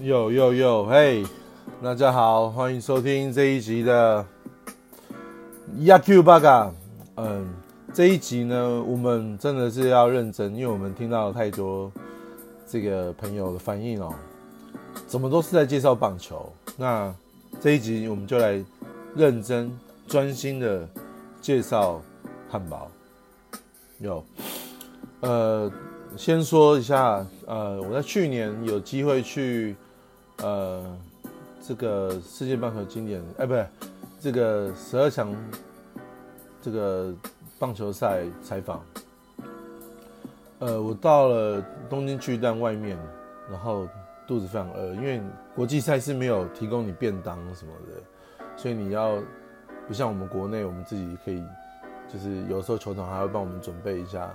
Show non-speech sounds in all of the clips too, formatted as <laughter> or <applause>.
哟哟哟，嘿，大家好，欢迎收听这一集的 Yaku Baga。嗯，这一集呢，我们真的是要认真，因为我们听到太多这个朋友的反应哦，怎么都是在介绍棒球。那这一集我们就来认真、专心的介绍汉堡。有，呃，先说一下，呃，我在去年有机会去。呃，这个世界棒球经典，哎，不对，这个十二强这个棒球赛采访。呃，我到了东京巨蛋外面，然后肚子非常饿，因为国际赛是没有提供你便当什么的，所以你要不像我们国内，我们自己可以，就是有时候球场还会帮我们准备一下，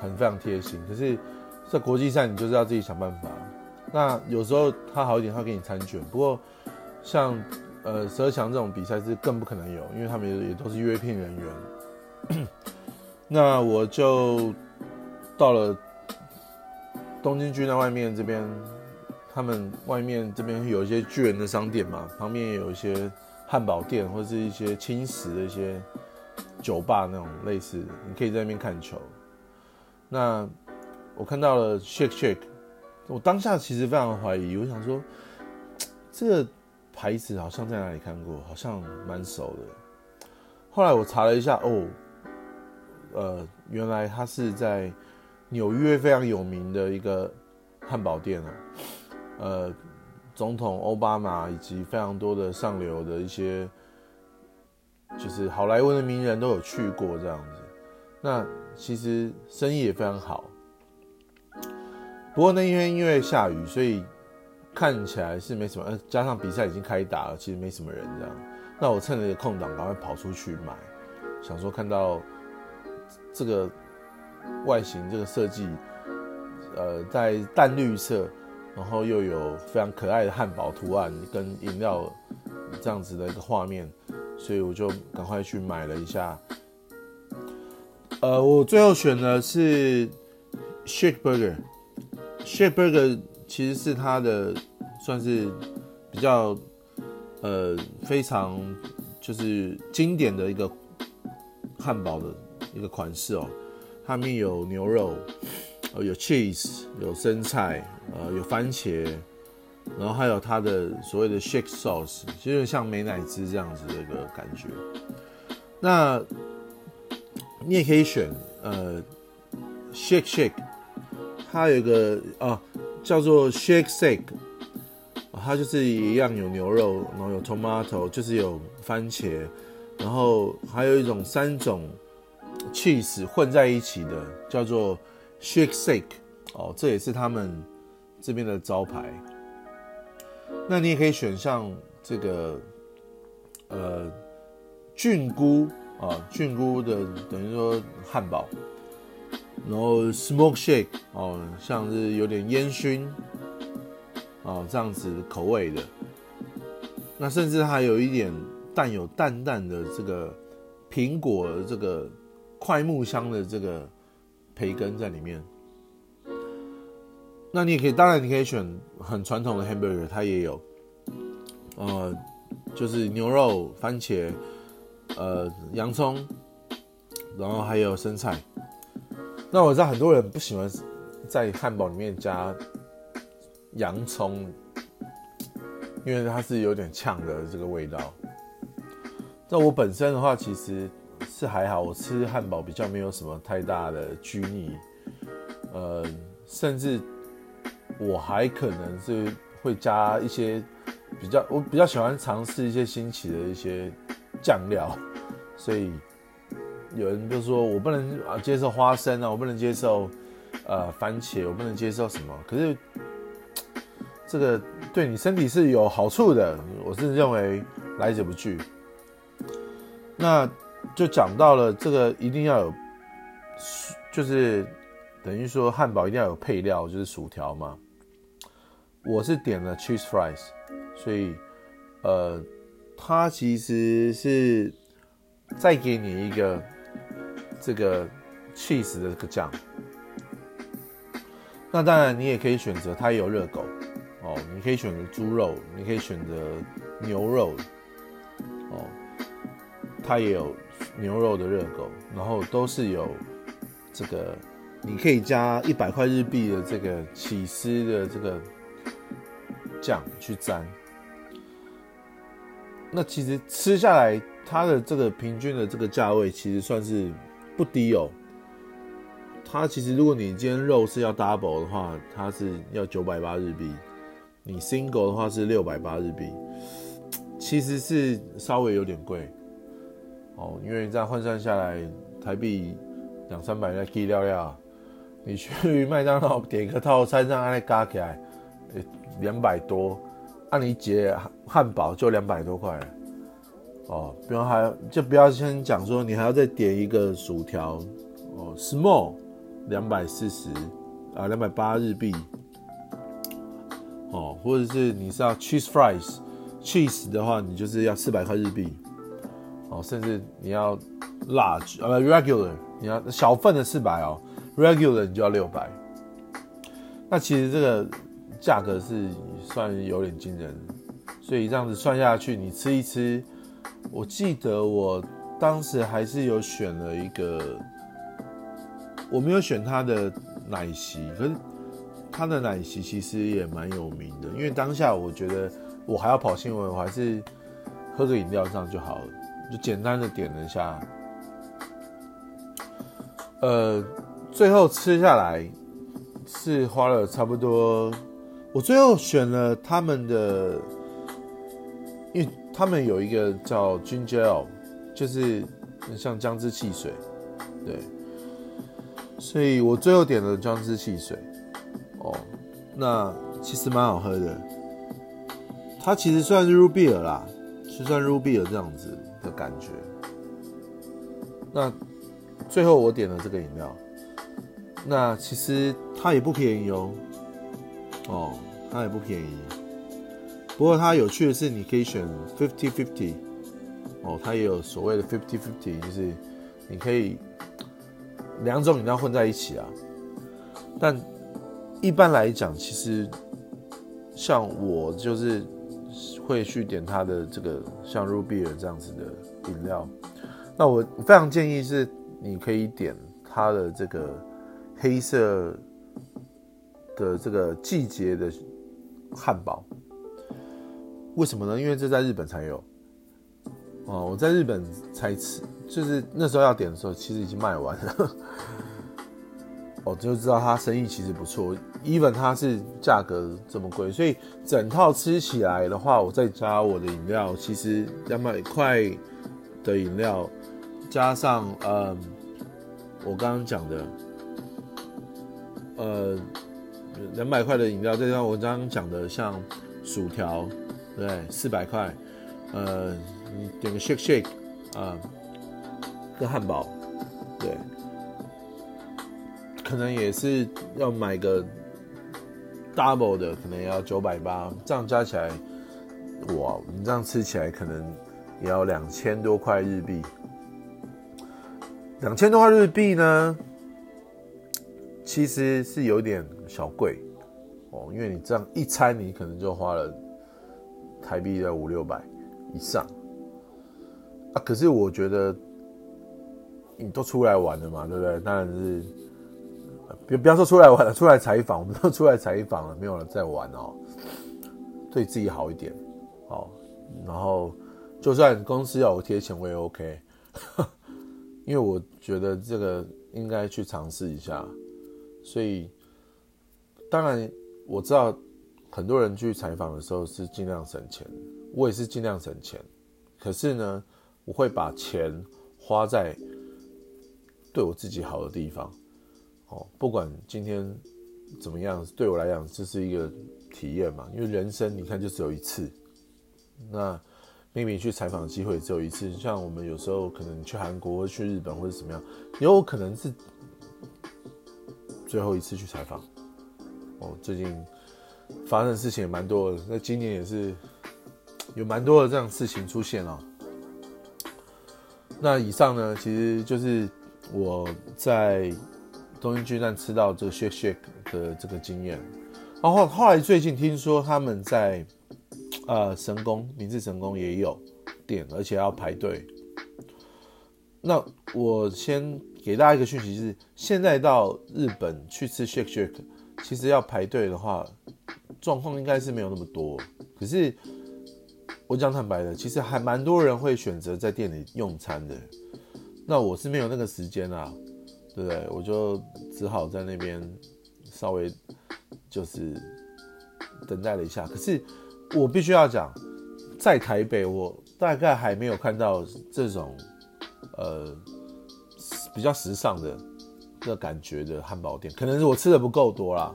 很非常贴心。可是，在国际赛，你就是要自己想办法。那有时候他好一点，他给你餐券。不过，像呃十二强这种比赛是更不可能有，因为他们也也都是约聘人员。<clears throat> 那我就到了东京巨蛋外面这边，他们外面这边有一些巨人的商店嘛，旁边也有一些汉堡店或是一些轻食的一些酒吧那种类似的，你可以在那边看球。那我看到了 Shake Shake。我当下其实非常怀疑，我想说，这个牌子好像在哪里看过，好像蛮熟的。后来我查了一下，哦，呃，原来它是在纽约非常有名的一个汉堡店啊。呃，总统奥巴马以及非常多的上流的一些，就是好莱坞的名人都有去过这样子。那其实生意也非常好。不过那天因为下雨，所以看起来是没什么。呃，加上比赛已经开打了，其实没什么人这样。那我趁着空档赶快跑出去买，想说看到这个外形、这个设计，呃，在淡绿色，然后又有非常可爱的汉堡图案跟饮料这样子的一个画面，所以我就赶快去买了一下。呃，我最后选的是 Shake Burger。Shake Burger 其实是它的算是比较呃非常就是经典的一个汉堡的一个款式哦，它里面有牛肉，呃有 cheese，有生菜，呃有番茄，然后还有它的所谓的 shake sauce，其实像美乃滋这样子的一个感觉。那你也可以选呃 shake shake。它有个啊，叫做 Shake Shake，它就是一样有牛肉，然后有 tomato，就是有番茄，然后还有一种三种 cheese 混在一起的，叫做 Shake Shake，哦，这也是他们这边的招牌。那你也可以选上这个呃菌菇啊，菌菇的等于说汉堡。然后 smoke shake 哦，像是有点烟熏哦这样子口味的，那甚至还有一点带有淡淡的这个苹果这个快木香的这个培根在里面。那你也可以，当然你可以选很传统的 hamburger，它也有，呃，就是牛肉、番茄、呃洋葱，然后还有生菜。那我知道很多人不喜欢在汉堡里面加洋葱，因为它是有点呛的这个味道。那我本身的话其实是还好，我吃汉堡比较没有什么太大的拘泥，呃，甚至我还可能是会加一些比较，我比较喜欢尝试一些新奇的一些酱料，所以。有人就说我不能啊接受花生啊，我不能接受呃番茄，我不能接受什么。可是这个对你身体是有好处的，我是认为来者不拒。那就讲到了这个一定要有，就是等于说汉堡一定要有配料，就是薯条嘛。我是点了 cheese fries，所以呃，它其实是再给你一个。这个 cheese 的这个酱，那当然你也可以选择它也有热狗。哦，你可以选择猪肉，你可以选择牛肉，哦，它也有牛肉的热狗，然后都是有这个，你可以加一百块日币的这个起司的这个酱去沾。那其实吃下来，它的这个平均的这个价位其实算是不低哦。它其实如果你今天肉是要 double 的话，它是要九百八日币；你 single 的话是六百八日币，其实是稍微有点贵哦。因为这样换算下来，台币两三百在 K 料料，你去麦当劳点个套餐，让它加起来，两百多。按你解汉堡就两百多块哦，不用还就不要先讲说你还要再点一个薯条。哦，small 两百四十啊，两百八日币。哦，或者是你是要 cheese fries，cheese 的话你就是要四百块日币。哦，甚至你要 large 呃 regular 你要小份的四百哦，regular 你就要六百，那其实这个。价格是算有点惊人，所以这样子算下去，你吃一吃，我记得我当时还是有选了一个，我没有选他的奶昔，可是他的奶昔其实也蛮有名的，因为当下我觉得我还要跑新闻，我还是喝个饮料这样就好了，就简单的点了一下，呃，最后吃下来是花了差不多。我最后选了他们的，因为他们有一个叫 Ginger，就是像姜汁汽水，对，所以我最后点了姜汁汽水。哦，那其实蛮好喝的，它其实算是 r u b i 啦，是算 Ruby 这样子的感觉。那最后我点了这个饮料，那其实它也不便宜哦。哦，它也不便宜。不过它有趣的是，你可以选 fifty fifty。哦，它也有所谓的 fifty fifty，就是你可以两种饮料混在一起啊。但一般来讲，其实像我就是会去点它的这个像 Ruby 这样子的饮料。那我非常建议是，你可以点它的这个黑色。的这个季节的汉堡，为什么呢？因为这在日本才有哦，我在日本才吃，就是那时候要点的时候，其实已经卖完了。<laughs> 哦，就知道它生意其实不错，even 它是价格这么贵，所以整套吃起来的话，我再加我的饮料，其实两百块的饮料，加上嗯，我刚刚讲的，呃。两百块的饮料，这段我刚刚讲的，像薯条，对，四百块，呃，你点个 shake shake 啊，个汉堡，对，可能也是要买个 double 的，可能要九百八，这样加起来，哇，你这样吃起来可能也要两千多块日币，两千多块日币呢？其实是有点小贵哦，因为你这样一餐，你可能就花了台币的五六百以上啊。可是我觉得你都出来玩了嘛，对不对？当然是别不要说出来玩了，出来采访，我们都出来采访了，没有人再玩哦。对自己好一点哦，然后就算公司要我贴钱，我也 OK，<laughs> 因为我觉得这个应该去尝试一下。所以，当然我知道很多人去采访的时候是尽量省钱，我也是尽量省钱。可是呢，我会把钱花在对我自己好的地方。哦，不管今天怎么样，对我来讲这是一个体验嘛。因为人生你看就只有一次，那秘密去采访机会只有一次。像我们有时候可能去韩国或、去日本或者怎么样，有可能是。最后一次去采访，哦，最近发生的事情也蛮多的。那今年也是有蛮多的这样事情出现哦。那以上呢，其实就是我在东京巨蛋吃到这个 shake shake 的这个经验。然后后来最近听说他们在呃神宫明治神宫也有店，而且要排队。那我先给大家一个讯息，是现在到日本去吃 shake shake，其实要排队的话，状况应该是没有那么多。可是我讲坦白的，其实还蛮多人会选择在店里用餐的。那我是没有那个时间啊，对不对？我就只好在那边稍微就是等待了一下。可是我必须要讲，在台北，我大概还没有看到这种。呃，比较时尚的的感觉的汉堡店，可能是我吃的不够多啦。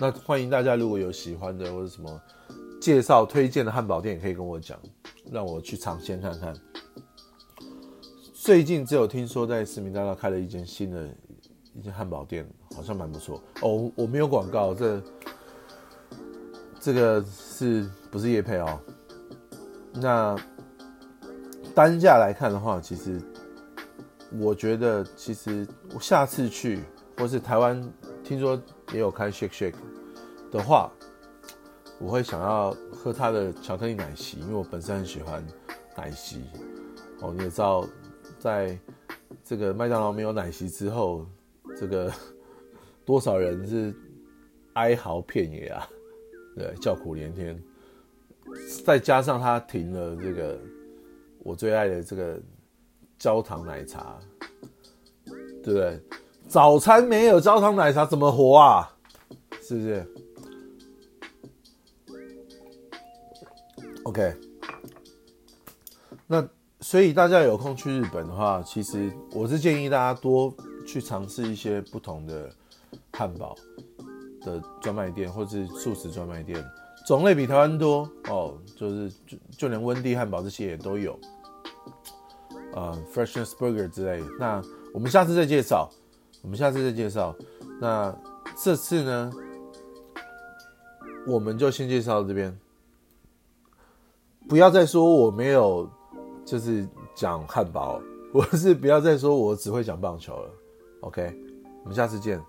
那欢迎大家如果有喜欢的或者什么介绍推荐的汉堡店，也可以跟我讲，让我去尝鲜看看。最近只有听说在市民大道开了一间新的一间汉堡店，好像蛮不错哦。我没有广告，这这个是不是叶配哦？那单价来看的话，其实。我觉得其实我下次去，或是台湾听说也有开 shake shake 的话，我会想要喝它的巧克力奶昔，因为我本身很喜欢奶昔。哦，你也知道，在这个麦当劳没有奶昔之后，这个 <laughs> 多少人是哀嚎遍野啊，对，叫苦连天。再加上他停了这个我最爱的这个。焦糖奶茶，对不对？早餐没有焦糖奶茶怎么活啊？是不是？OK，那所以大家有空去日本的话，其实我是建议大家多去尝试一些不同的汉堡的专卖店，或是素食专卖店，种类比台湾多哦。就是就就连温蒂汉堡这些也都有。呃，Freshness Burger 之类的，那我们下次再介绍，我们下次再介绍。那这次呢，我们就先介绍到这边，不要再说我没有，就是讲汉堡，我是不要再说我只会讲棒球了。OK，我们下次见。